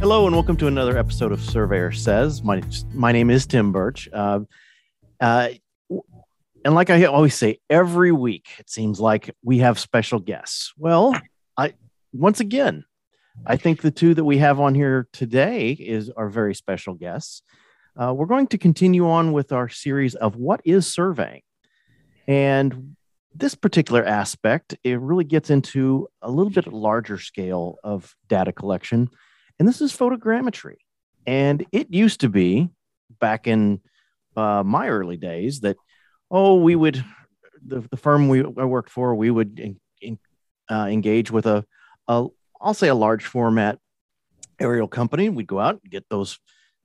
Hello and welcome to another episode of Surveyor Says. My my name is Tim Burch, uh, uh, and like I always say, every week it seems like we have special guests. Well, I once again, I think the two that we have on here today is our very special guests. Uh, we're going to continue on with our series of what is surveying, and this particular aspect it really gets into a little bit larger scale of data collection and this is photogrammetry. And it used to be back in uh, my early days that, oh, we would, the, the firm we I worked for, we would in, in, uh, engage with a, a, I'll say a large format aerial company. We'd go out and get those.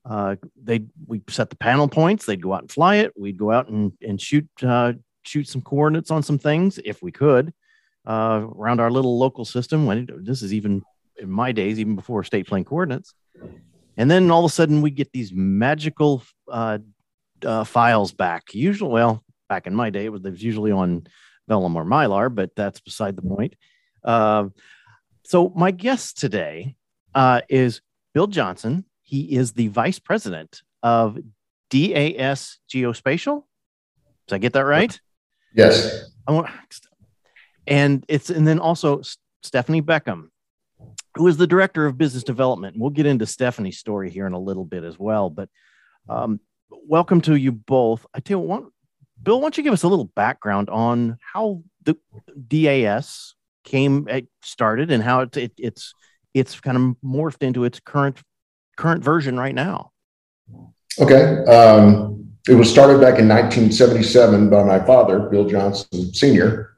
Uh, they we set the panel points. They'd go out and fly it. We'd go out and and shoot uh, shoot some coordinates on some things if we could uh, around our little local system. When it, this is even in my days, even before state plane coordinates. And then all of a sudden, we get these magical uh, uh, files back. Usually, well, back in my day, it was, it was usually on vellum or mylar, but that's beside the point. Uh, so, my guest today uh, is Bill Johnson. He is the vice president of DAS Geospatial. Did I get that right? Yes. And it's and then also Stephanie Beckham who is the director of business development. And we'll get into Stephanie's story here in a little bit as well. But um, welcome to you both. I tell you what, Bill, why don't you give us a little background on how the DAS came it started and how it, it, it's it's kind of morphed into its current current version right now. Okay. Um, it was started back in 1977 by my father, Bill Johnson Sr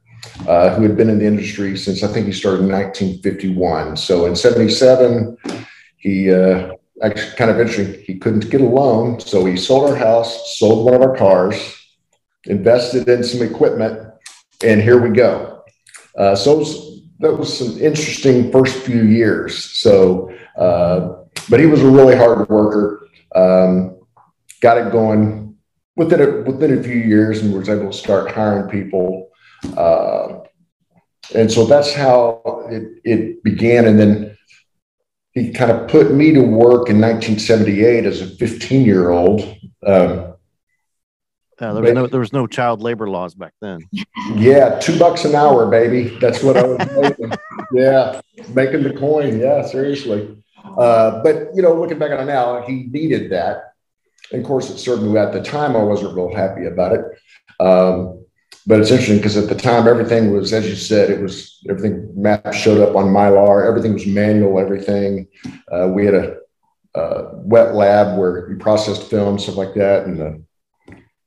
uh, who had been in the industry since I think he started in 1951. So in 77, he uh, actually kind of interesting. He couldn't get a loan, so he sold our house, sold one of our cars, invested in some equipment, and here we go. Uh, so was, that was some interesting first few years. So, uh, but he was a really hard worker. Um, got it going within a, within a few years, and was able to start hiring people uh, and so that's how it, it began. And then he kind of put me to work in 1978 as a 15 year old. Um, uh, there, was no, there was no child labor laws back then. Yeah, two bucks an hour, baby. That's what I was making. yeah, making the coin. Yeah, seriously. Uh, but you know, looking back on it now, he needed that. And of course, it certainly at the time I wasn't real happy about it. Um, but it's interesting because at the time everything was as you said it was everything maps showed up on mylar everything was manual everything. Uh, we had a, a, wet lab where we processed film stuff like that and the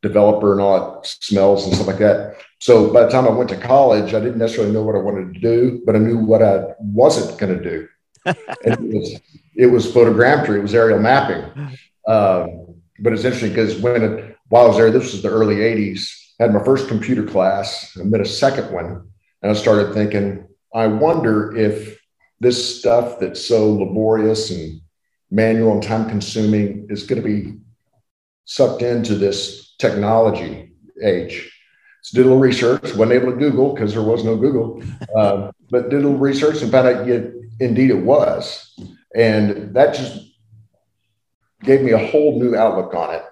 developer and all that smells and stuff like that. So by the time i went to college i didn't necessarily know what i wanted to do but i knew what i wasn't going to do. And it was it was photogrammetry it was aerial mapping. Um, but it's interesting because when it, while i was there this was the early 80s had my first computer class and then a second one. And I started thinking, I wonder if this stuff that's so laborious and manual and time consuming is going to be sucked into this technology age. So did a little research, wasn't able to Google because there was no Google, uh, but did a little research and found out yeah, indeed it was. And that just gave me a whole new outlook on it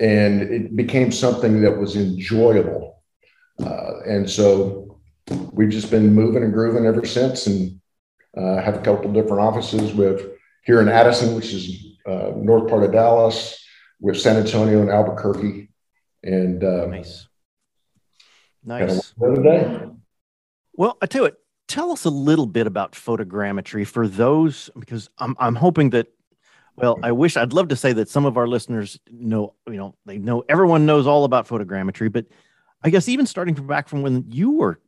and it became something that was enjoyable. Uh, and so we've just been moving and grooving ever since, and uh, have a couple different offices. With here in Addison, which is uh, north part of Dallas, with San Antonio and Albuquerque, and uh, nice, nice. Well, I tell you what, tell us a little bit about photogrammetry for those because I'm I'm hoping that well, I wish I'd love to say that some of our listeners know, you know, they know everyone knows all about photogrammetry, but I guess even starting from back from when you were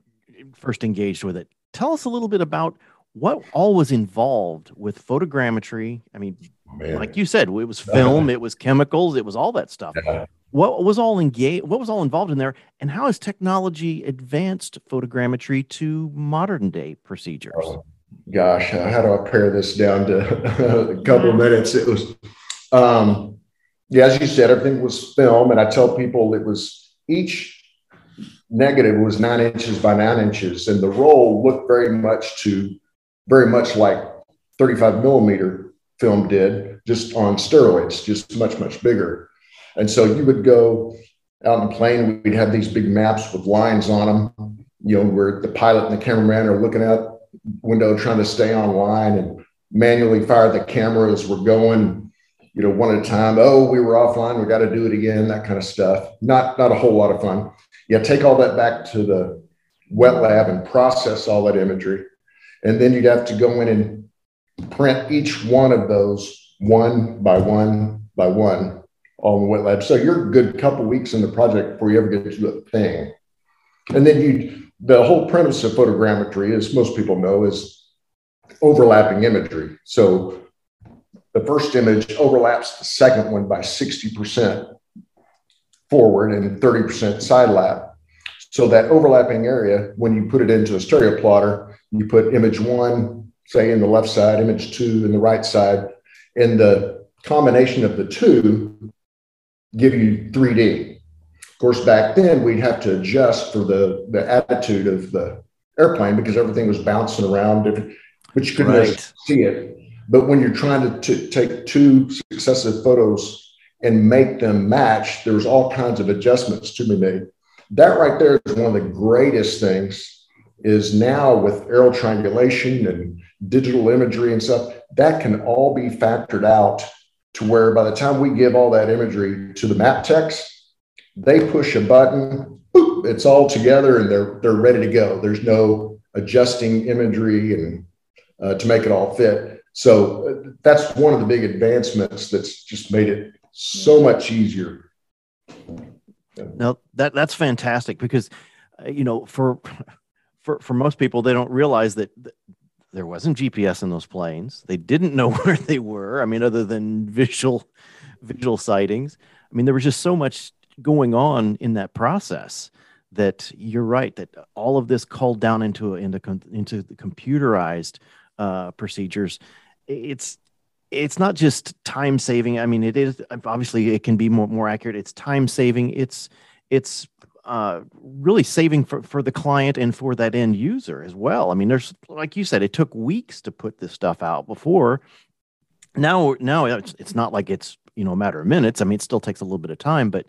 first engaged with it, tell us a little bit about what all was involved with photogrammetry. I mean, oh, Man. like you said, it was film, it was chemicals, it was all that stuff. Yeah. What was all engaged? What was all involved in there, and how has technology advanced photogrammetry to modern day procedures? Oh, gosh, how do I pare this down to a couple of minutes? It was, um, yeah, as you said, everything was film, and I tell people it was each negative was nine inches by nine inches, and the roll looked very much to very much like 35 millimeter film did, just on steroids, just much much bigger. And so you would go out in the plane, we'd have these big maps with lines on them, you know, where the pilot and the cameraman are looking out window trying to stay online and manually fire the cameras. We're going, you know, one at a time. Oh, we were offline. We got to do it again. That kind of stuff. Not not a whole lot of fun yeah, take all that back to the wet lab and process all that imagery. And then you'd have to go in and print each one of those one by one by one on the wet lab. So you're a good couple weeks in the project before you ever get to the thing. And then you, the whole premise of photogrammetry, as most people know, is overlapping imagery. So the first image overlaps the second one by 60% forward and 30% side lap. So that overlapping area, when you put it into a stereo plotter, you put image one, say in the left side, image two in the right side, and the combination of the two give you 3D. Of course, back then we'd have to adjust for the, the attitude of the airplane because everything was bouncing around, different, but you couldn't right. see it. But when you're trying to, to take two successive photos and make them match, there's all kinds of adjustments to be made. That right there is one of the greatest things is now with aerial triangulation and digital imagery and stuff, that can all be factored out to where by the time we give all that imagery to the map techs, they push a button, boop, it's all together and they're they're ready to go. There's no adjusting imagery and uh, to make it all fit. So uh, that's one of the big advancements that's just made it so much easier. Now that that's fantastic because uh, you know for for for most people they don't realize that, that there wasn't GPS in those planes. They didn't know where they were. I mean, other than visual visual sightings. I mean, there was just so much going on in that process that you're right that all of this called down into into into the computerized uh, procedures. It's it's not just time saving. I mean, it is obviously it can be more, more accurate. It's time saving. It's it's uh, really saving for, for the client and for that end user as well. I mean, there's like you said, it took weeks to put this stuff out before. Now, now it's, it's not like it's you know a matter of minutes. I mean, it still takes a little bit of time, but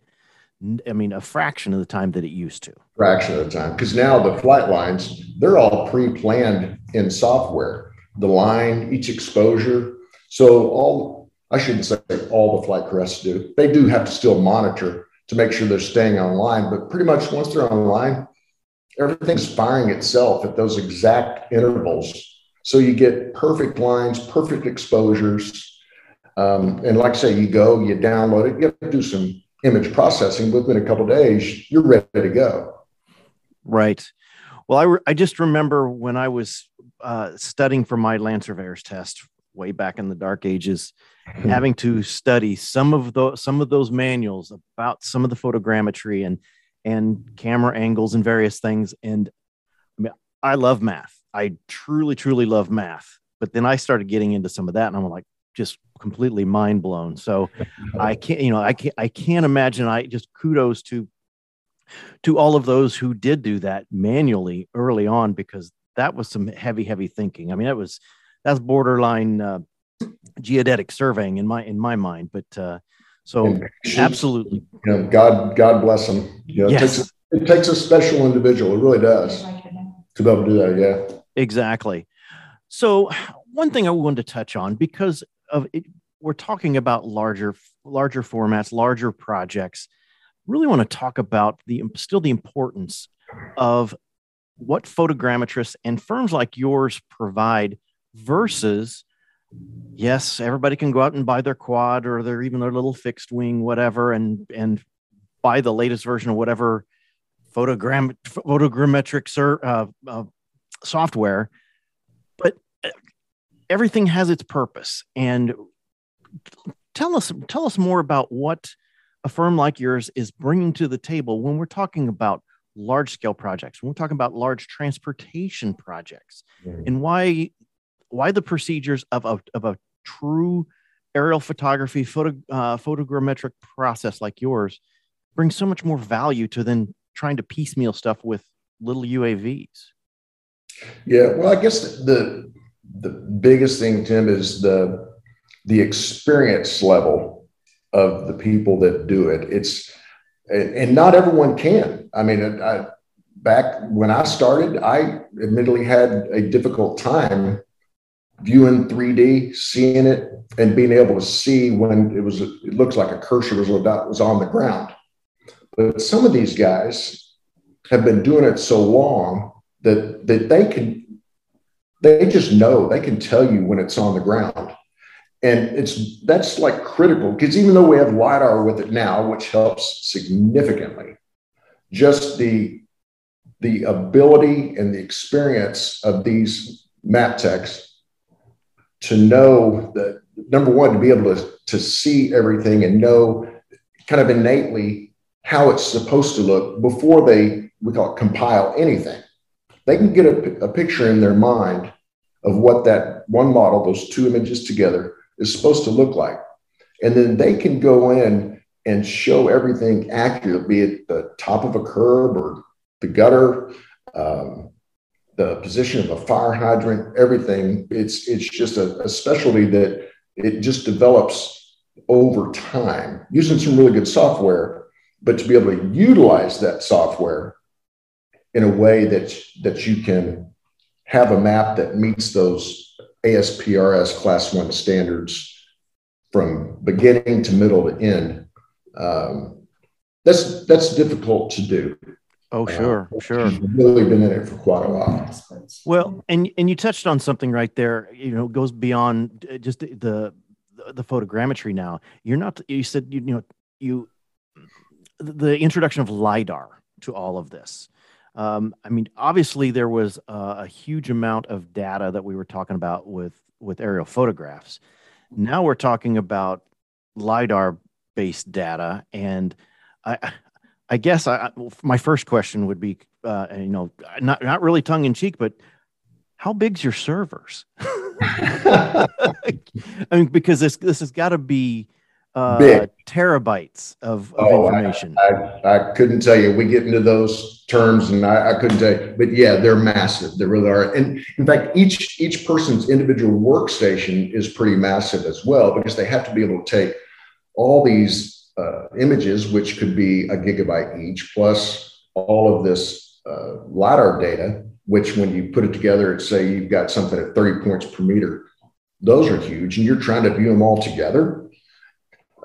I mean, a fraction of the time that it used to. Fraction of the time, because now the flight lines they're all pre-planned in software. The line, each exposure, so all I shouldn't say all the flight crews do. They do have to still monitor to make sure they're staying online, but pretty much once they're online, everything's firing itself at those exact intervals. So you get perfect lines, perfect exposures. Um, and like I say, you go, you download it, you have to do some image processing. Within a couple days, you're ready to go. Right. Well, I, re- I just remember when I was uh, studying for my land surveyors test way back in the dark ages hmm. having to study some of those some of those manuals about some of the photogrammetry and and camera angles and various things and I mean I love math I truly truly love math but then I started getting into some of that and I'm like just completely mind blown so I can't you know I can't I can't imagine I just kudos to to all of those who did do that manually early on because that was some heavy heavy thinking I mean that was that's borderline uh, geodetic surveying in my in my mind. But uh, so absolutely, you know, God God bless them. You know, yes. it, takes a, it takes a special individual. It really does to be able to do that. Yeah, exactly. So one thing I wanted to touch on because of it, we're talking about larger larger formats, larger projects. Really want to talk about the still the importance of what photogrammetrists and firms like yours provide versus yes everybody can go out and buy their quad or their even their little fixed wing whatever and and buy the latest version of whatever photogram photogrammetric uh, uh, software, but everything has its purpose. And tell us tell us more about what a firm like yours is bringing to the table when we're talking about large scale projects when we're talking about large transportation projects mm-hmm. and why why the procedures of a, of a true aerial photography photo uh, photogrammetric process like yours bring so much more value to than trying to piecemeal stuff with little uavs yeah well i guess the the biggest thing tim is the the experience level of the people that do it. It's and not everyone can. I mean, I, back when I started, I admittedly had a difficult time viewing 3D, seeing it, and being able to see when it was. It looks like a cursor was was on the ground. But some of these guys have been doing it so long that that they can they just know. They can tell you when it's on the ground. And it's that's like critical because even though we have lidar with it now which helps significantly just the the ability and the experience of these map techs to know that number one to be able to, to see everything and know kind of innately how it's supposed to look before they we call it compile anything. They can get a, a picture in their mind of what that one model those two images together is supposed to look like. And then they can go in and show everything accurate, be it the top of a curb or the gutter, um, the position of a fire hydrant, everything. It's it's just a, a specialty that it just develops over time using some really good software, but to be able to utilize that software in a way that that you can have a map that meets those ASPRS class one standards from beginning to middle to end. Um, that's that's difficult to do. Oh, sure, uh, sure. Really been in it for quite a while. Well, and and you touched on something right there. You know, goes beyond just the the, the photogrammetry. Now, you're not. You said you, you know you the introduction of lidar to all of this. Um, I mean, obviously there was a, a huge amount of data that we were talking about with with aerial photographs. Now we're talking about lidar based data, and I I guess I, my first question would be, uh, you know, not not really tongue in cheek, but how big's your servers? I mean, because this this has got to be uh, Big. terabytes of, of oh, information. I, I, I, couldn't tell you. We get into those terms, and I, I, couldn't tell you. But yeah, they're massive. They really are. And in fact, each each person's individual workstation is pretty massive as well because they have to be able to take all these uh, images, which could be a gigabyte each, plus all of this uh, lidar data. Which, when you put it together, it's say you've got something at 30 points per meter. Those are huge, and you're trying to view them all together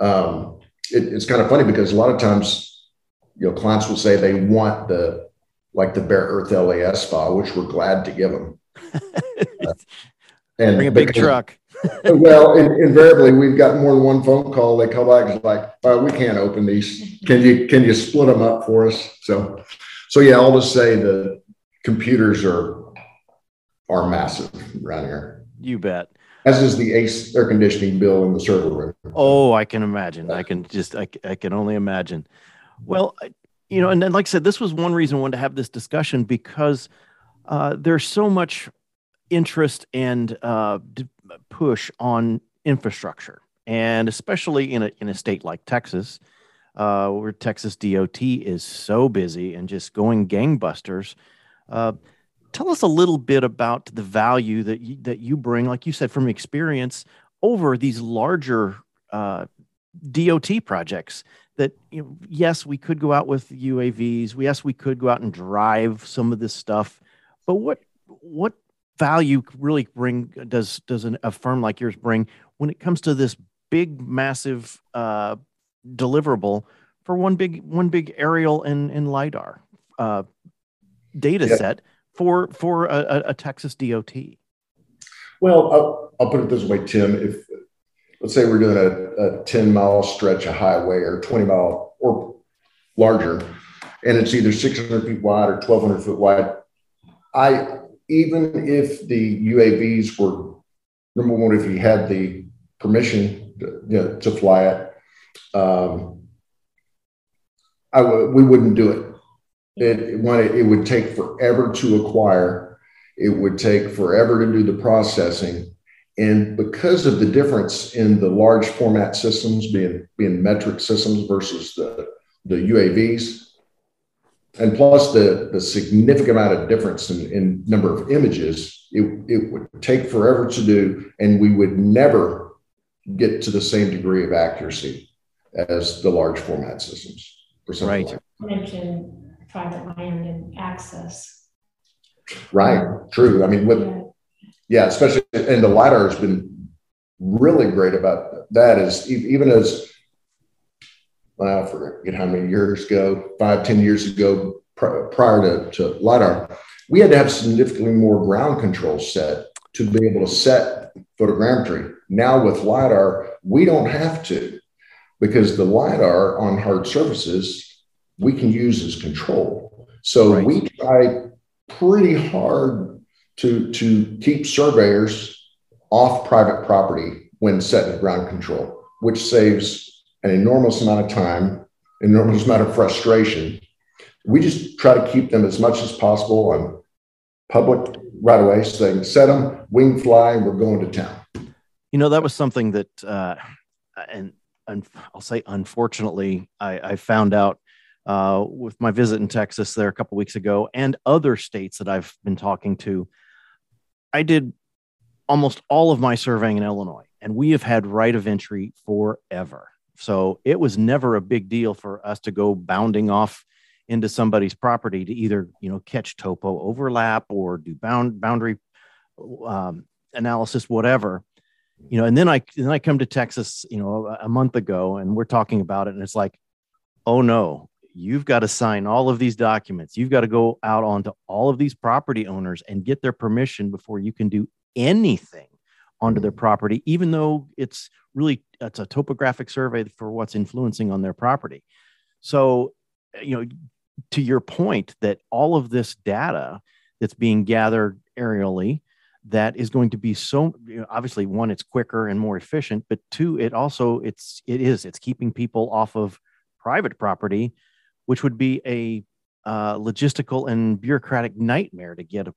um, it, it's kind of funny because a lot of times, you know, clients will say they want the like the bare earth LAS file, which we're glad to give them. uh, and bring a big because, truck. well, in, invariably, we've got more than one phone call. They come back and like, oh, we can't open these. Can you can you split them up for us? So, so yeah, I'll just say the computers are are massive around here. You bet as is the ace air conditioning bill in the server room. Oh, I can imagine. I can just, I, I can only imagine. Well, you know, and then, like I said, this was one reason I wanted to have this discussion because uh, there's so much interest and uh, push on infrastructure, and especially in a in a state like Texas, uh, where Texas DOT is so busy and just going gangbusters. Tell us a little bit about the value that you, that you bring, like you said, from experience over these larger uh, DOT projects. That you know, yes, we could go out with UAVs. Yes, we could go out and drive some of this stuff. But what what value really bring does does an, a firm like yours bring when it comes to this big, massive uh, deliverable for one big one big aerial and, and lidar uh, data yeah. set for for a, a Texas DOT? Well, I'll, I'll, put it this way, Tim. If let's say we're doing a, a 10 mile stretch of highway or 20 mile or larger, and it's either 600 feet wide or 1200 foot wide. I even if the UAVs were number one, if you had the permission to, you know, to fly it, um, I w- we wouldn't do it. It, one, it would take forever to acquire. It would take forever to do the processing. And because of the difference in the large format systems being, being metric systems versus the, the UAVs, and plus the, the significant amount of difference in, in number of images, it, it would take forever to do, and we would never get to the same degree of accuracy as the large format systems. For right. Like mention private land and access. Right. True. I mean, with Yeah. yeah, especially and the lidar has been really great about that. Is even as well, I forget how many years ago, five, ten years ago, prior to, to lidar, we had to have significantly more ground control set to be able to set photogrammetry. Now with lidar, we don't have to because the lidar on hard surfaces we can use as control. So Right. we try pretty hard to to keep surveyors off private property when setting ground control, which saves an enormous amount of time, enormous amount of frustration. We just try to keep them as much as possible on public right away, so they can set them, wing fly, and we're going to town. You know, that was something that, uh, and, and I'll say, unfortunately, I, I found out uh, with my visit in Texas there a couple weeks ago, and other states that I've been talking to. I did almost all of my surveying in Illinois, and we have had right of entry forever. So it was never a big deal for us to go bounding off into somebody's property to either you know catch topo overlap or do bound boundary um, analysis, whatever. You know, and then I then I come to Texas, you know, a, a month ago, and we're talking about it, and it's like, oh no, you've got to sign all of these documents. You've got to go out onto all of these property owners and get their permission before you can do anything onto their mm. property, even though it's really it's a topographic survey for what's influencing on their property. So, eh, you know, to your point that all of this data that's being gathered aerially that is going to be so you know, obviously one it's quicker and more efficient but two it also it's it is it's keeping people off of private property which would be a uh, logistical and bureaucratic nightmare to get a,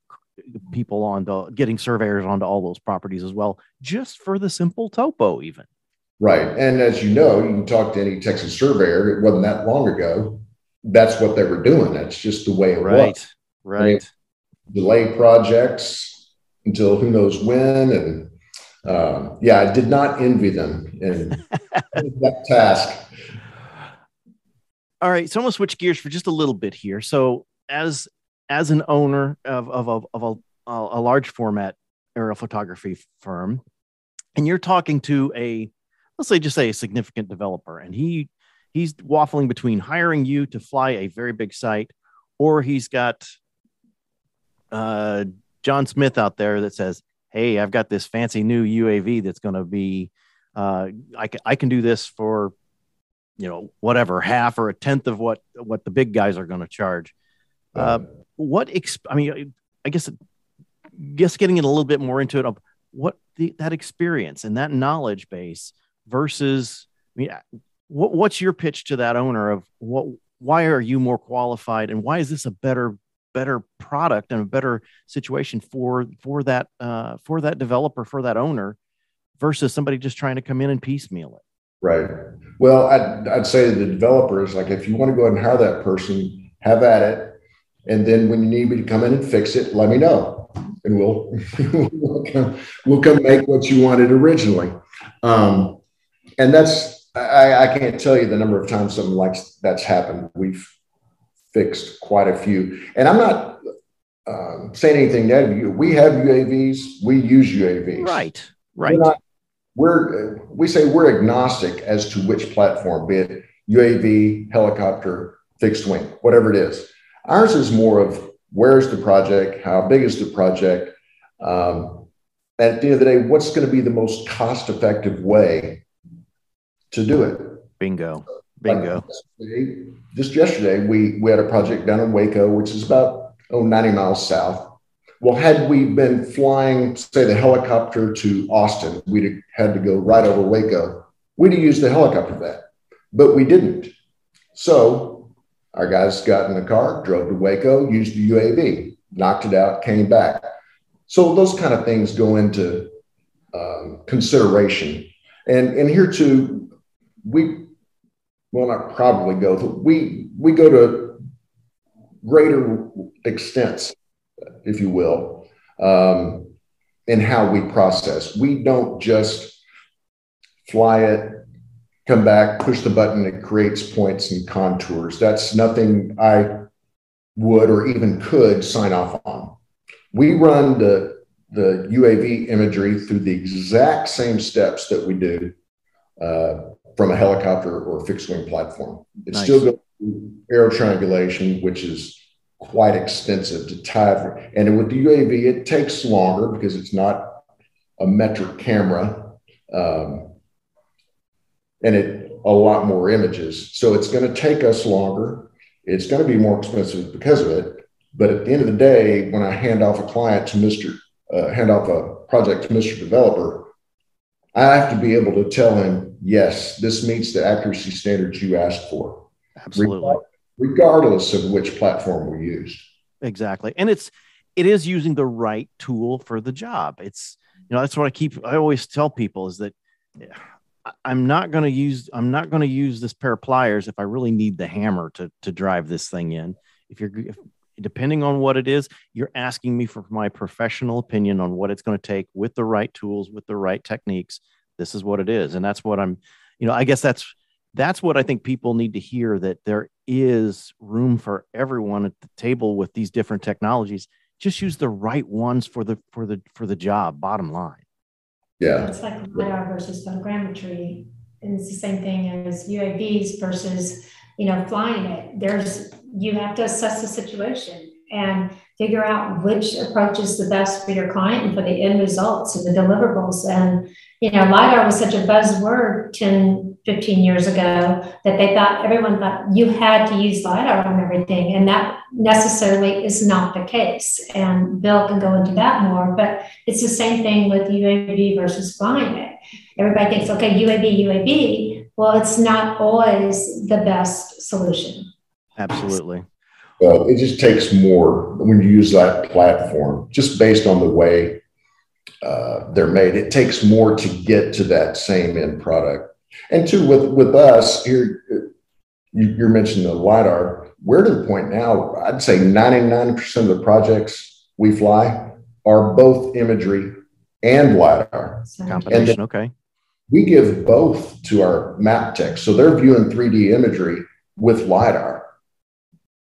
people onto getting surveyors onto all those properties as well just for the simple topo even Right. And as you know, you can talk to any Texas surveyor. It wasn't that long ago. That's what they were doing. That's just the way it right was. right Right. Delay projects until who knows when. And um, yeah, I did not envy them in that task. All right so i'm to switch gears for just a little bit here. So as as an owner of of, of, of a, a large format aerial photography firm and you're talking to a let's say just say a significant developer and he he's waffling between hiring you to fly a very big site or he's got uh, john smith out there that says hey i've got this fancy new uav that's going to be uh, I, can, I can do this for you know whatever half or a tenth of what what the big guys are going to charge. Uh, what exp- i mean i guess guess getting it a little bit more into it of what the, that experience and that knowledge base versus i mean what, what's your pitch to that owner of what why are you more qualified and why is this a better better product and a better situation for for that uh, for that developer for that owner versus somebody just trying to come in and piecemeal it Right. Well, I'd, I'd say to the developers, like, if you want to go ahead and hire that person, have at it. And then when you need me to come in and fix it, let me know. And we'll, we'll, come, we'll come make what you wanted originally. Um, and that's, I, I can't tell you the number of times something like that's happened. We've fixed quite a few. And I'm not um, saying anything negative. We have UAVs, we use UAVs. right right We're, not, we're we say we're agnostic as to which platform, be it UAV, helicopter, fixed wing, whatever it is. Ours is more of where's the project, how big is the project, um, at the end of the day, what's going to be the most cost-effective way to do it. bingo Bingo. Like just yesterday, we, we had a project down in Waco, which is about oh, 90 miles south. Well, had we been flying, say, the helicopter to Austin, we'd have had to go right over Waco. We'd have used the helicopter that, but we didn't. So our guys got in the car, drove to Waco, used the UAV, knocked it out, came back. So those kind of things go into um, consideration. And, and here too, we will not probably go, we, we go to greater extents, if you will, um, in how we process. We don't just fly it, come back, push the button, it creates points and contours. That's nothing I would or even could sign off on. We run the, the UAV imagery through the exact same steps that we do uh, from a helicopter or fixed wing platform. It nice. still goes through aero triangulation, which is quite expensive to tie. for, And with the UAV, it takes longer because it's not a metric camera. Um, and it a lot more images. So it's going to take us longer. It's going to be more expensive because of it. But at the end of the day, when I hand off a client to Mr. Uh, hand off a project to Mr. Developer, I have to be able to tell him, yes, this meets the accuracy standards you asked for. Absolutely. Regardless of which platform we use. Exactly. And it's it is using the right tool for the job. It's you know, that's what I keep I always tell people is that I'm not going to use I'm not going to use this pair of pliers if I really need the hammer to to drive this thing in. If you're if, depending on what it is, you're asking me for my professional opinion on what it's going to take with the right tools, with the right techniques. This is what it is, and that's what I'm. You know, I guess that's that's what I think people need to hear that there is room for everyone at the table with these different technologies. Just use the right ones for the for the for the job. Bottom line. Yeah. It's like LiDAR versus photogrammetry. And it's the same thing as UAVs versus, you know, flying it. There's, you have to assess the situation and figure out which approach is the best for your client and for the end results and the deliverables. And, you know, LiDAR was such a buzzword 10, 15 years ago that they thought everyone thought you had to use LiDAR on everything. And that necessarily is not the case. And Bill can go into that more, but it's the same thing with UAV versus flying it. Everybody thinks, okay, UAV, UAV. Well, it's not always the best solution. Absolutely. Well, it just takes more when you use that platform, just based on the way uh, they're made. It takes more to get to that same end product. And two, with with us here, you, you're mentioning the lidar. We're to the point now. I'd say 99% of the projects we fly are both imagery and lidar. Combination. okay. We give both to our map tech, so they're viewing 3D imagery with lidar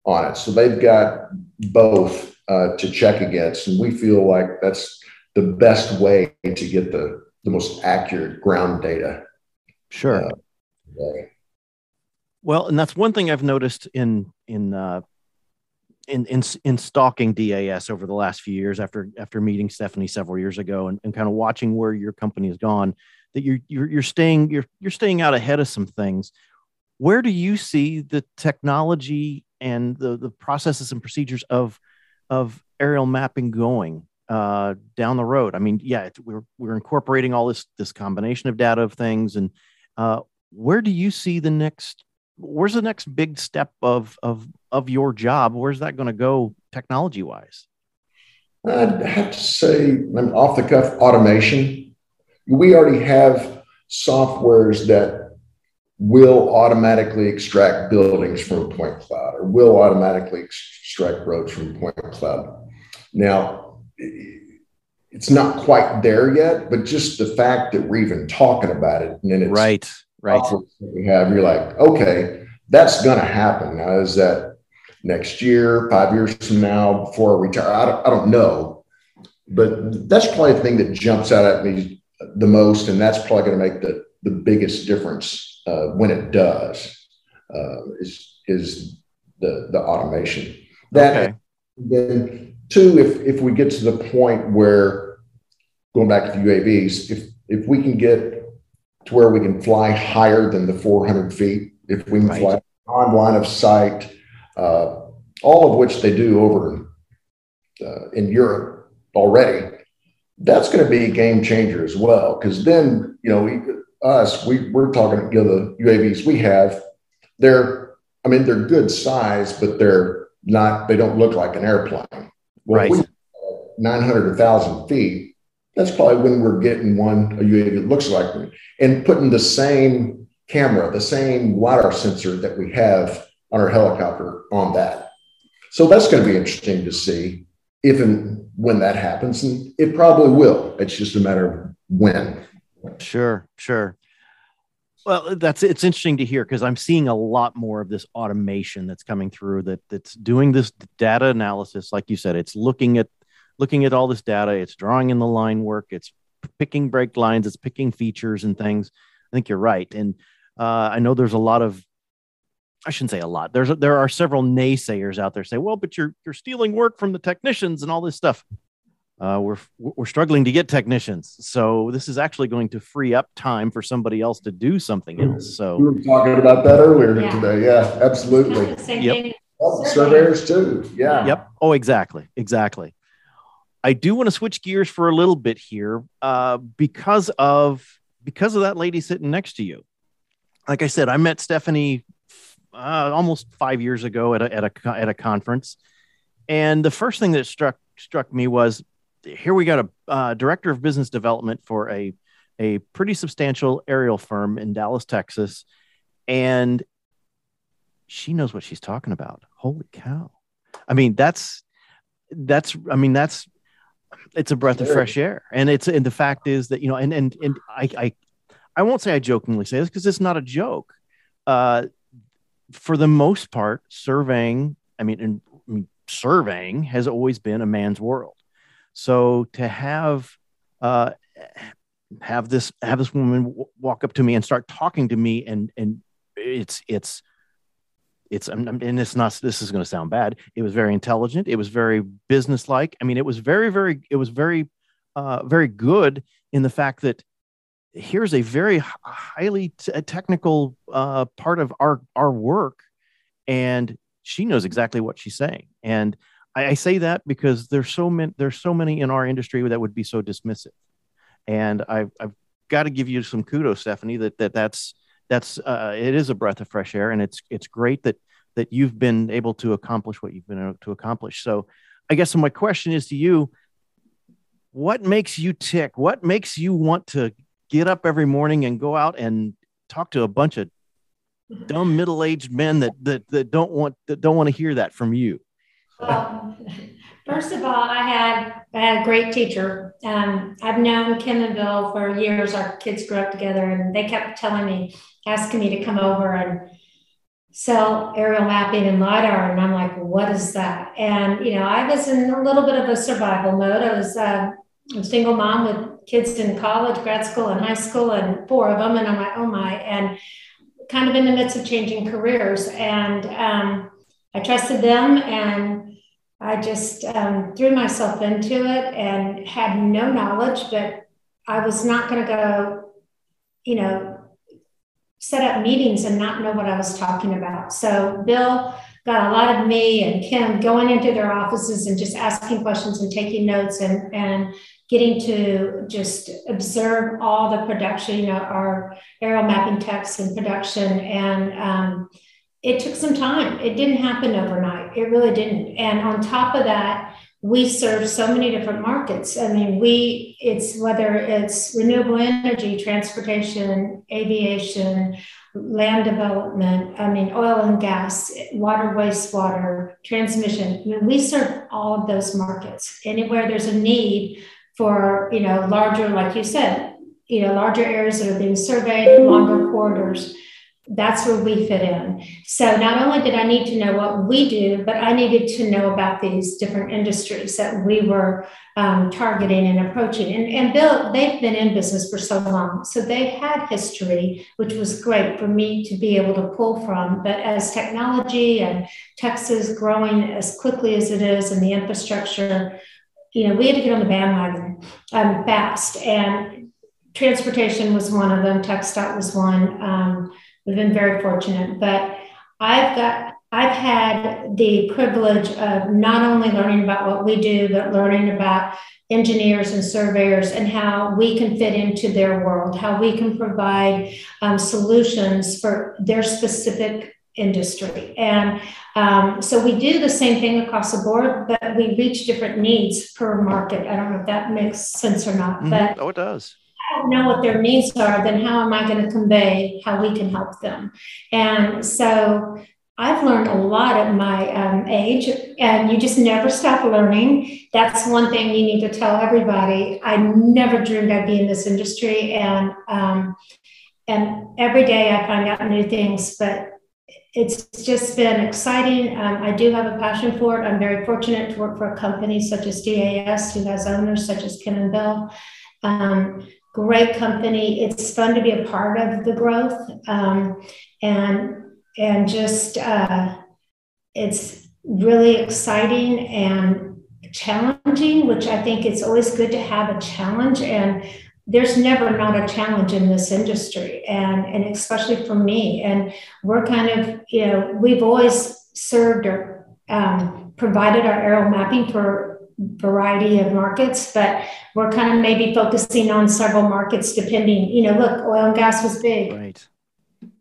on it. So they've got both uh, to check against, and we feel like that's the best way to get the the most accurate ground data Sure. Uh, well, and that's one thing I've noticed in in uh, in in in stalking DAS over the last few years after after meeting Stephanie several years ago and, and kind of watching where your company has gone that you're, you're you're staying you're you're staying out ahead of some things. Where do you see the technology and the the processes and procedures of of aerial mapping going uh, down the road? I mean, yeah, we're we're incorporating all this this combination of data of things and uh, where do you see the next? Where's the next big step of of of your job? Where's that going to go technology wise? I'd have to say, off the cuff, automation. We already have softwares that will automatically extract buildings from point cloud or will automatically extract roads from point cloud. Now, it's not quite there yet, but just the fact that we're even talking about it, and then it's right, right. We have you're like, okay, that's going to happen. Now, is that next year, five years from now, before I retire? I don't, I don't know, but that's probably the thing that jumps out at me the most, and that's probably going to make the the biggest difference uh, when it does. Uh, is is the the automation that okay. then Two, if, if we get to the point where, going back to the UAVs, if, if we can get to where we can fly higher than the 400 feet, if we can right. fly on line of sight, uh, all of which they do over uh, in Europe already. That's going to be a game changer as well, because then you know we, us we we're talking you know the UAVs we have, they're I mean they're good size, but they're not they don't look like an airplane. Well, right. 900 1,000 feet, that's probably when we're getting one a UAV that looks like one, and putting the same camera, the same lidar sensor that we have on our helicopter on that. So that's going to be interesting to see if and when that happens, and it probably will. It's just a matter of when. Sure, sure. Well, that's it's interesting to hear because I'm seeing a lot more of this automation that's coming through that that's doing this data analysis. Like you said, it's looking at looking at all this data, it's drawing in the line work, it's picking break lines, it's picking features and things. I think you're right, and uh, I know there's a lot of I shouldn't say a lot. There's there are several naysayers out there say, well, but you're you're stealing work from the technicians and all this stuff uh, we're we're struggling to get technicians, so this is actually going to free up time for somebody else to do something else. So we were talking about that earlier yeah. today. Yeah, absolutely. Same yep. thing. Oh, surveyors too. Yeah. Yep. Oh, exactly. Exactly. I do want to switch gears for a little bit here, uh, because of because of that lady sitting next to you. Like I said, I met Stephanie uh, almost five years ago at a, at a at a conference, and the first thing that struck struck me was here we got a uh, director of business development for a a pretty substantial aerial firm in Dallas, Texas, and she knows what she's talking about. Holy cow! I mean, that's that's I mean that's it's a breath of fresh air, and it's and the fact is that you know, and and and I I I won't say I jokingly say this because it's not a joke. Uh, for the most part, surveying, I mean, and, I mean, surveying has always been a man's world. So to have uh, have this have this woman w- walk up to me and start talking to me, and and it's it's it's and it's not this is going to sound bad. It was very intelligent. It was very businesslike. I mean, it was very very it was very uh, very good in the fact that here's a very highly t- technical uh, part of our our work, and she knows exactly what she's saying. And I, I say that because there's so many there's so many in our industry that would be so dismissive, and I've, I've got to give you some kudos, Stephanie. That that that's that's uh, it is a breath of fresh air, and it's it's great that that you've been able to accomplish what you've been able to accomplish. So, I guess my question is to you: What makes you tick? What makes you want to get up every morning and go out and talk to a bunch of dumb middle-aged men that that that don't want that don't want to hear that from you? Well, first of all, I had I had a great teacher. Um, I've known Kim and Bill for years. Our kids grew up together, and they kept telling me, asking me to come over and sell aerial mapping and lidar, and I'm like, what is that? And you know, I was in a little bit of a survival mode. I was uh, a single mom with kids in college, grad school, and high school, and four of them, and I'm like, oh my, and kind of in the midst of changing careers, and um, I trusted them and I just um, threw myself into it and had no knowledge, but I was not going to go, you know, set up meetings and not know what I was talking about. So Bill got a lot of me and Kim going into their offices and just asking questions and taking notes and, and getting to just observe all the production, you know, our aerial mapping techs and production and um, it took some time. It didn't happen overnight. It really didn't. And on top of that, we serve so many different markets. I mean, we, it's whether it's renewable energy, transportation, aviation, land development, I mean, oil and gas, water, wastewater, transmission. I mean, we serve all of those markets. Anywhere there's a need for, you know, larger, like you said, you know, larger areas that are being surveyed, longer corridors that's where we fit in. So not only did I need to know what we do, but I needed to know about these different industries that we were um, targeting and approaching. And, and Bill, they've been in business for so long. So they had history, which was great for me to be able to pull from. But as technology and Texas growing as quickly as it is and the infrastructure, you know, we had to get on the bandwagon um, fast. And transportation was one of them, TxDOT was one. Um, we've been very fortunate. But I've got I've had the privilege of not only learning about what we do, but learning about engineers and surveyors and how we can fit into their world, how we can provide um, solutions for their specific industry. And um, so we do the same thing across the board, but we reach different needs per market. I don't know if that makes sense or not, mm-hmm. but oh, it does. Don't know what their needs are, then how am I going to convey how we can help them? And so I've learned a lot at my um, age, and you just never stop learning. That's one thing you need to tell everybody. I never dreamed I'd be in this industry, and um, and every day I find out new things. But it's just been exciting. Um, I do have a passion for it. I'm very fortunate to work for a company such as DAS, who has owners such as Kim and Bill. Um, great company. It's fun to be a part of the growth, um, and and just uh, it's really exciting and challenging, which I think it's always good to have a challenge. And there's never not a challenge in this industry, and and especially for me. And we're kind of you know we've always served or um, provided our aerial mapping for variety of markets, but we're kind of maybe focusing on several markets depending. You know, look, oil and gas was big. Right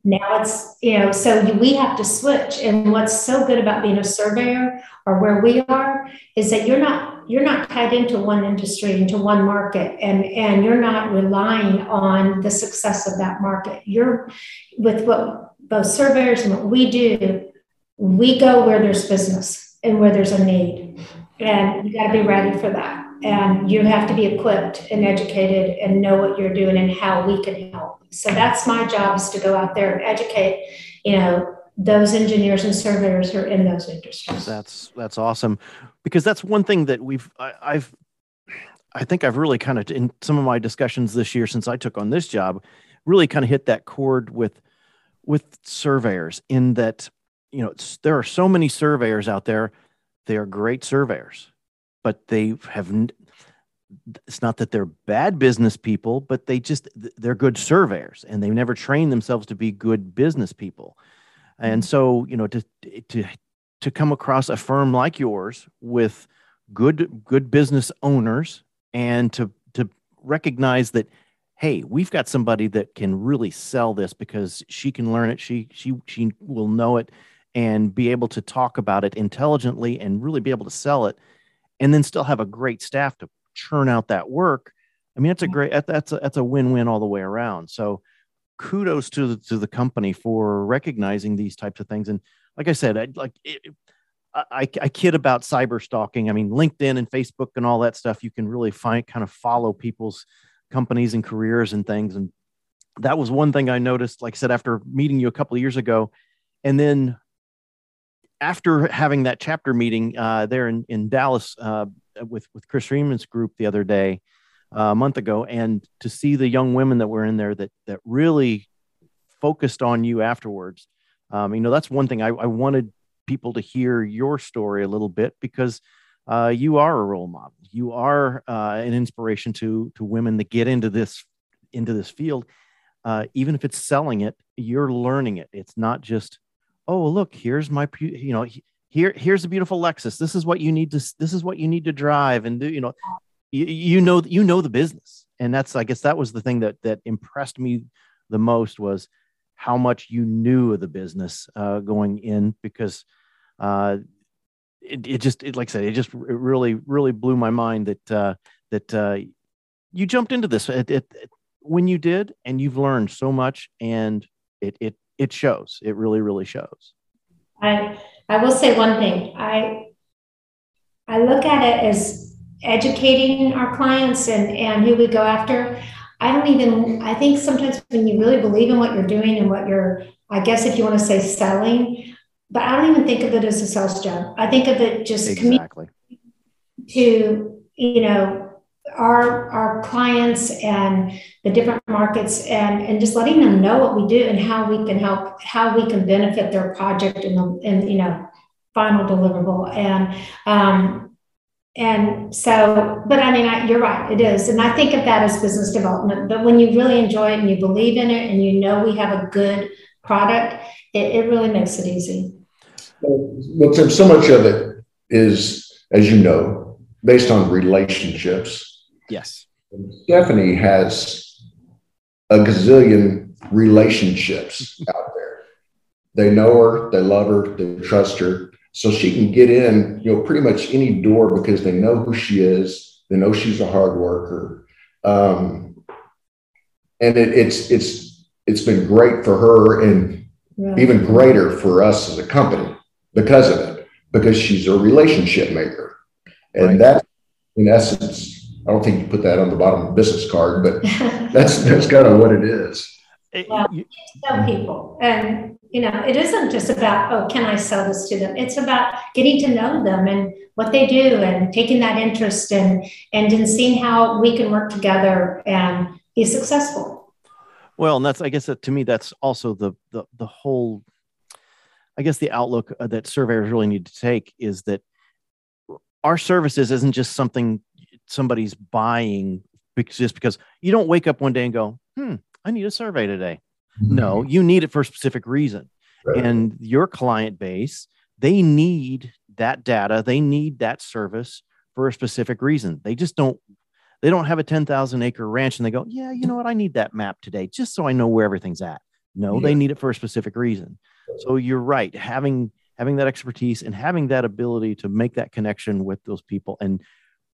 now it's you know so we have to switch and what's so good about being a surveyor or where we are is that you're not you're not tied into one industry into one market and and you're not relying on the success of that market you're with what both surveyors and what we do we go where there's business and where there's a need and you got to be ready for that and you have to be equipped and educated and know what you're doing and how we can help so that's my job is to go out there and educate, you know, those engineers and surveyors who are in those industries. That's that's awesome, because that's one thing that we've I, I've I think I've really kind of in some of my discussions this year since I took on this job, really kind of hit that chord with with surveyors in that you know there are so many surveyors out there. They are great surveyors, but they have it's not that they're bad business people, but they just they're good surveyors and they've never trained themselves to be good business people. And so, you know, to to to come across a firm like yours with good good business owners and to to recognize that hey, we've got somebody that can really sell this because she can learn it, she she she will know it and be able to talk about it intelligently and really be able to sell it and then still have a great staff to churn out that work i mean it's a mm-hmm. great that's a, that's a win-win all the way around. So kudos to the, to the company for recognizing these types of things. And like i said I, like it, I, I kid about cyber stalking. I mean linkedin and facebook and all that stuff you can really find kind of follow people's companies and careers and things. And that was one thing i noticed like i said after meeting you a couple of years ago. And then after having that chapter meeting uh, there in, in Dallas uh, with with Chris Freeman's group the other day, uh, a month ago, and to see the young women that were in there that that really focused on you afterwards. Um, you know, that's one thing I, I, wanted people to hear your story a little bit because uh, you are a role model. You are uh, an inspiration to to women that get into this into this field. Uh, even if it's selling it, you're learning it. It's not just oh look here's my you know here here's a beautiful lexus. This is what you need to this is what you need to drive and do you know you, you know you know the business. And that's i guess that was the thing that that impressed me the most was how much you knew of the business uh, going in because uh, it, it just it, like I said it just it really really blew my mind that uh, that uh, you jumped into this it, it, when you did and you've learned so much and it it it shows. It really, really shows. I I will say one thing. I I look at it as educating our clients and and who we go after. I don't even. I think sometimes when you really believe in what you're doing and what you're, I guess if you want to say selling, but I don't even think of it as a sales job. I think of it just exactly to you know our our clients and the different markets and and just letting them know what we do and how we can help how we can benefit their project in the in you know final deliverable and um and so but i mean I, you're right it is and i think of that as business development but when you really enjoy it and you believe in it and you know we have a good product, it, it really makes it easy. Well, Tim, so much of it is, as you know, based on relationships. Yes. Stephanie has a gazillion relationships out there. They know her, they love her, they trust her. So she can get in, you know, pretty much any door because they know who she is. They know she's a hard worker. Um, and it, it's it's it's been great for her and even greater for us as a company because of it, because she's a relationship maker. And right. that in essence I don't think you put that on the bottom of the business card, but that's that's kind of what it is. Well, you tell people, and you know, it isn't just about oh, can I sell this to them? It's about getting to know them and what they do, and taking that interest and and in seeing how we can work together and be successful. Well, and that's I guess that to me that's also the the the whole. I guess the outlook uh, that surveyors really need to take is that our services isn't just something somebody's buying because, just because you don't wake up one day and go, hmm, I need a survey today. Mm-hmm. No, you need it for a specific reason. Right. And your client base, they need that data, they need that service for a specific reason. They just don't they don't have a 10,000 acre ranch and they go, "Yeah, you know what? I need that map today just so I know where everything's at." No, yeah. they need it for a specific reason. So you're right, having having that expertise and having that ability to make that connection with those people and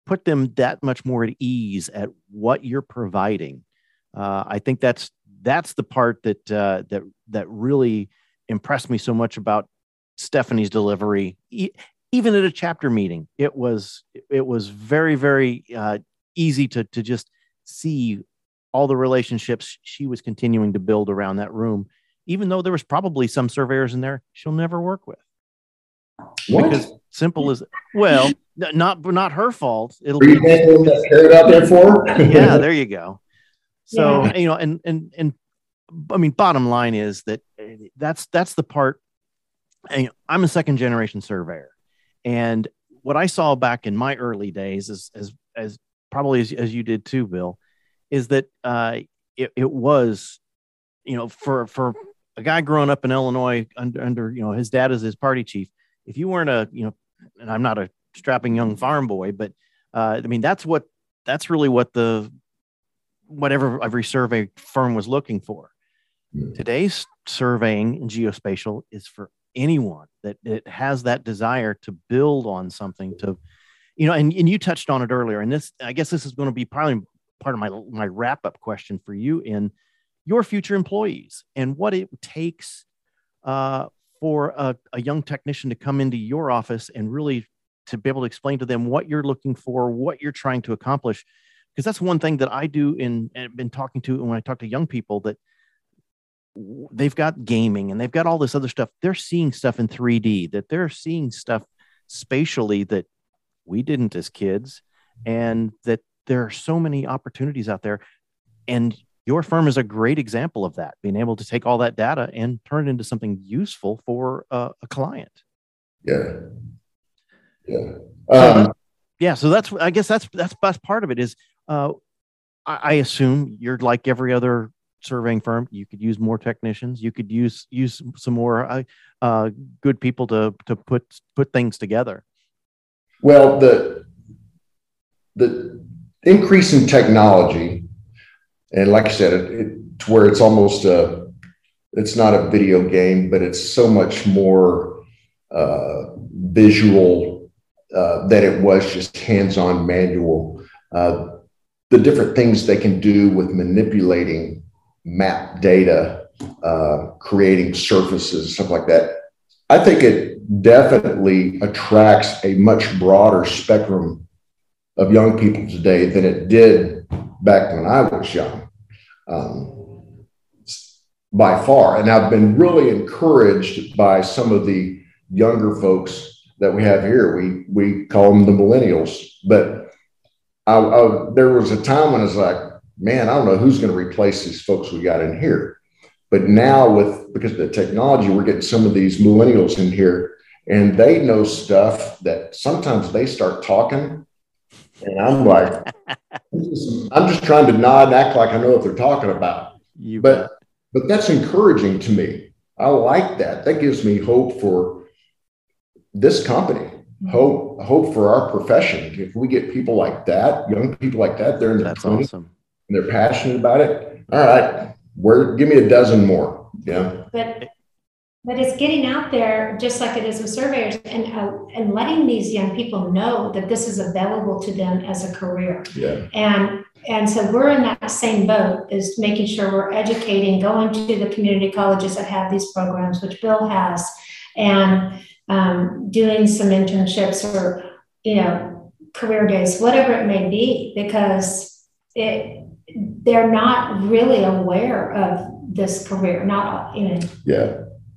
put them that much more at ease at what you're providing. Uh, I think that's that's the part that uh, that that really impressed me so much about Stephanie's delivery. E- even at a chapter meeting, it was it was very very uh, easy to to just see all the relationships she was continuing to build around that room, even though there was probably some surveyors in there she'll never work with. What? Because simple as well, not not her fault. It'll be carried out there for. yeah, there you go. So yeah. you know, and and and I mean, bottom line is that that's that's the part. And I'm a second generation surveyor, and what I saw back in my early days, as as as probably as, as you did too, Bill, is that uh, it, it was, you know, for for a guy growing up in Illinois under under you know his dad is his party chief. If you weren't a you know, and I'm not a strapping young farm boy, but uh, I mean that's what that's really what the whatever every survey firm was looking for. Mm. Today's surveying and geospatial is for anyone that it has that desire to build on something to, you know, and, and you touched on it earlier. And this, I guess this is going to be probably part of my, my wrap up question for you in your future employees and what it takes uh, for a, a young technician to come into your office and really to be able to explain to them what you're looking for, what you're trying to accomplish. Because that's one thing that I do in and been talking to and when I talk to young people that they've got gaming and they've got all this other stuff. They're seeing stuff in 3D, that they're seeing stuff spatially that we didn't as kids, and that there are so many opportunities out there. And your firm is a great example of that, being able to take all that data and turn it into something useful for a, a client. Yeah. Yeah. Um, yeah. So that's, I guess that's, that's, that's part of it is, uh, I, I assume you're like every other surveying firm. You could use more technicians. You could use, use some more, uh, uh, good people to, to put, put things together. Well, the, the increase in technology, and like I said, it, it, to where it's almost a, it's not a video game, but it's so much more uh, visual uh, that it was just hands-on manual. Uh, the different things they can do with manipulating map data, uh, creating surfaces, stuff like that. I think it definitely attracts a much broader spectrum of young people today than it did back when I was young, um, by far. And I've been really encouraged by some of the younger folks that we have here. We we call them the millennials. But I, I, there was a time when I was like, man, I don't know who's going to replace these folks we got in here. But now with because of the technology, we're getting some of these millennials in here, and they know stuff that sometimes they start talking, and I'm like, I'm just trying to nod and act like I know what they're talking about. You but but that's encouraging to me I like that. That gives me hope for this company, hope hope for our profession. If we get people like that, young people like that, they're in their That's awesome. and they're passionate about it. All right, where give me a dozen more. Yeah. But but it's getting out there just like it is with surveyors and uh, and letting these young people know that this is available to them as a career. Yeah. And and so we're in that same boat is making sure we're educating, going to the community colleges that have these programs, which Bill has, and um, doing some internships or you know career days, whatever it may be, because it they're not really aware of this career. Not you know Yeah.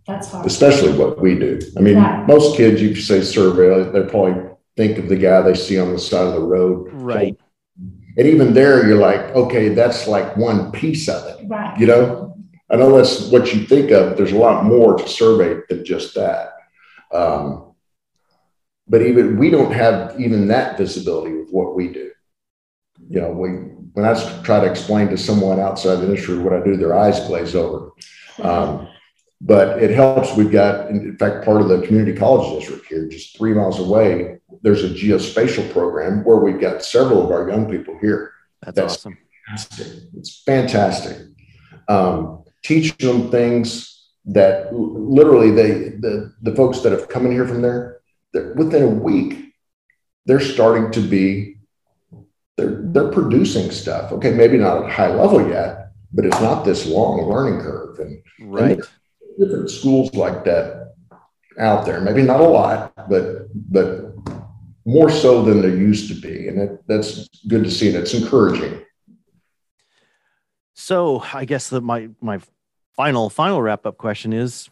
that's hard. Especially what we do. I mean, Right. most kids, you say survey, they probably think of the guy they see on the side of the road. Right. And even there, you're like, okay, that's like one piece of it. Right. You know, I know that's what you think of. There's a lot more to survey than just that. Um, but even we don't have even that visibility with what we do. You know, we when I try to explain to someone outside the industry what I do, their eyes glaze over. Um, but it helps. We've got, in fact, part of the community college district here, just three miles away. There's a geospatial program where we've got several of our young people here That's, That's- awesome. fantastic. It's fantastic. Um, teaching them things that literally they the the folks that have come in here from there, they're, within a week, they're starting to be they're they're producing stuff. Okay, maybe not at high level yet, but it's not this long learning curve and Right. different schools like that out there. Maybe not a lot, but but more so than there used to be, and it, that's good to see, and it's encouraging. So I guess that my my final final wrap up question is,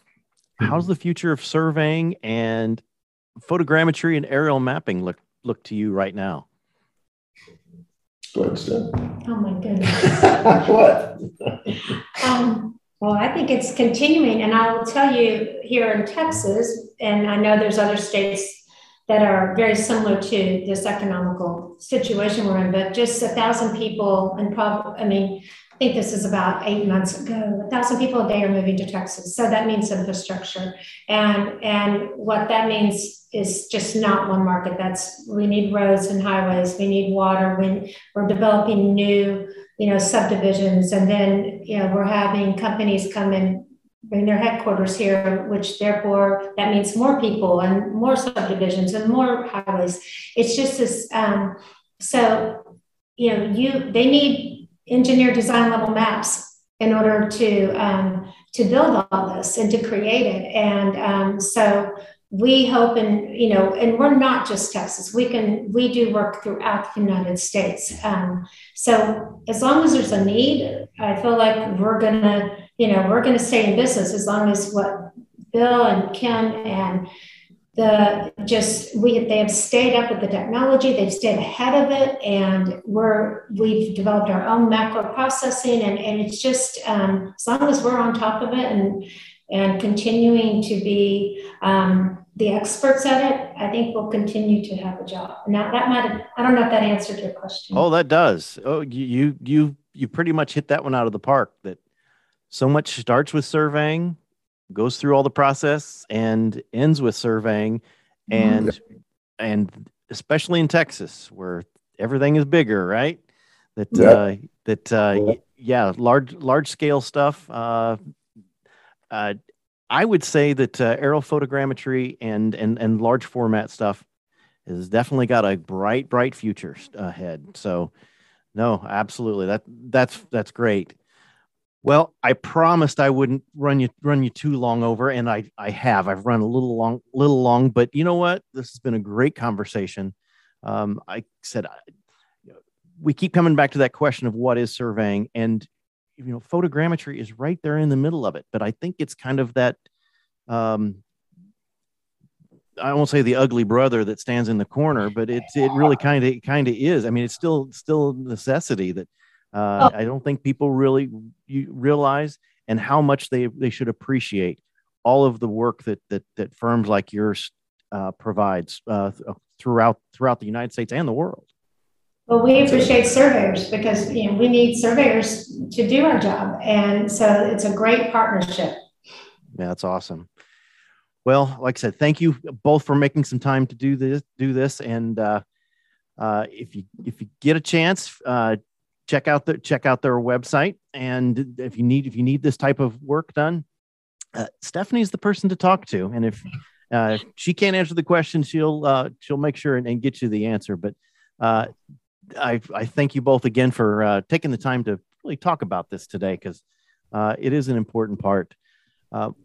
how's the future of surveying and photogrammetry and aerial mapping look look to you right now? Go. Oh my goodness. what? Um, well, I think it's continuing, and I will tell you here in Texas, and I know there's other states that are very similar to this economical situation we're in, but just a thousand people, and probably, I mean, I think this is about eight months ago, a thousand people a day are moving to Texas. So that means infrastructure, and and what that means is just not one market. That's we need roads and highways, we need water, we, we're developing new you know, subdivisions. And then, you know, we're having companies come and bring their headquarters here, which therefore that means more people and more subdivisions and more highways. It's just this. Um, so, you know, you they need engineer design level maps in order to um, to build all this and to create it. And um, so we hope and you know and we're not just texas we can we do work throughout the united states um, so as long as there's a need i feel like we're gonna you know we're gonna stay in business as long as what bill and kim and the just we they have stayed up with the technology they've stayed ahead of it and we're we've developed our own macro processing and, and it's just um, as long as we're on top of it and and continuing to be um, the experts at it, I think we'll continue to have a job. Now that might have, I don't know if that answered your question. Oh, that does. Oh, you you you you pretty much hit that one out of the park. That so much starts with surveying, goes through all the process, and ends with surveying, and and especially in Texas where everything is bigger, right? That Yep. uh, that uh, yeah, large large scale stuff. Uh, uh, I would say that uh, aerial photogrammetry and and and large format stuff has definitely got a bright bright future ahead. So, no, absolutely that that's that's great. Well, I promised I wouldn't run you run you too long over, and I I have. I've run a little long, little long, but you know what? This has been a great conversation. Um, I said I, we keep coming back to that question of what is surveying, and you know, photogrammetry is right there in the middle of it. But I think it's kind of that. Um, I won't say the ugly brother that stands in the corner, but it's it really kind of kind of is. I mean, it's still still necessity that uh, I don't think people really realize and how much they they should appreciate all of the work that that that firms like yours uh, provides uh, throughout throughout the United States and the world. Well, we appreciate surveyors because you know we need surveyors to do our job, and so it's a great partnership. Yeah, that's awesome. Well, like I said, thank you both for making some time to do this. Do this, and uh, uh, if you if you get a chance, uh, check out the check out their website. And if you need if you need this type of work done, uh, Stephanie's the person to talk to. And if uh, she can't answer the question, she'll uh, she'll make sure and, and get you the answer. But uh, I I thank you both again for uh, taking the time to really talk about this today because uh, it is an important part.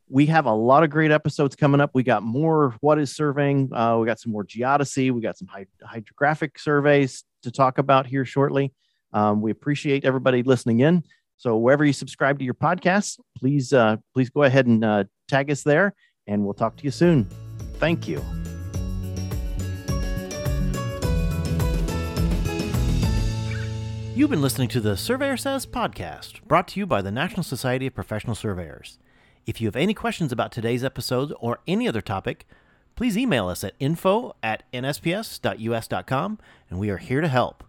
We have a lot of great episodes coming up. We got more what is surveying. We got some more geodesy. We got some hy- hydrographic surveys to talk about here shortly. Um, we appreciate everybody listening in. So wherever you subscribe to your podcast, please uh, please go ahead and uh, tag us there, and we'll talk to you soon. Thank you. You've been listening to the Surveyor Says podcast, brought to you by the National Society of Professional Surveyors. If you have any questions about today's episode or any other topic, please email us at info at nsps.us.com and we are here to help.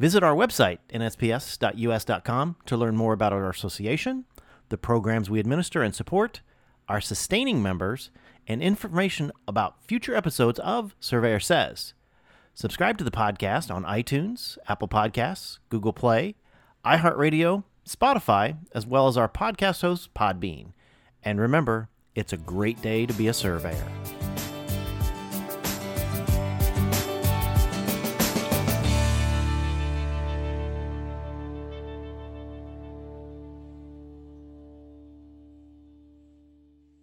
Visit our website, nsps.us.com, to learn more about our association, the programs we administer and support, our sustaining members, and information about future episodes of Surveyor Says. Subscribe to the podcast on iTunes, Apple Podcasts, Google Play, iHeartRadio, Spotify, as well as our podcast host, Podbean. And remember, it's a great day to be a surveyor.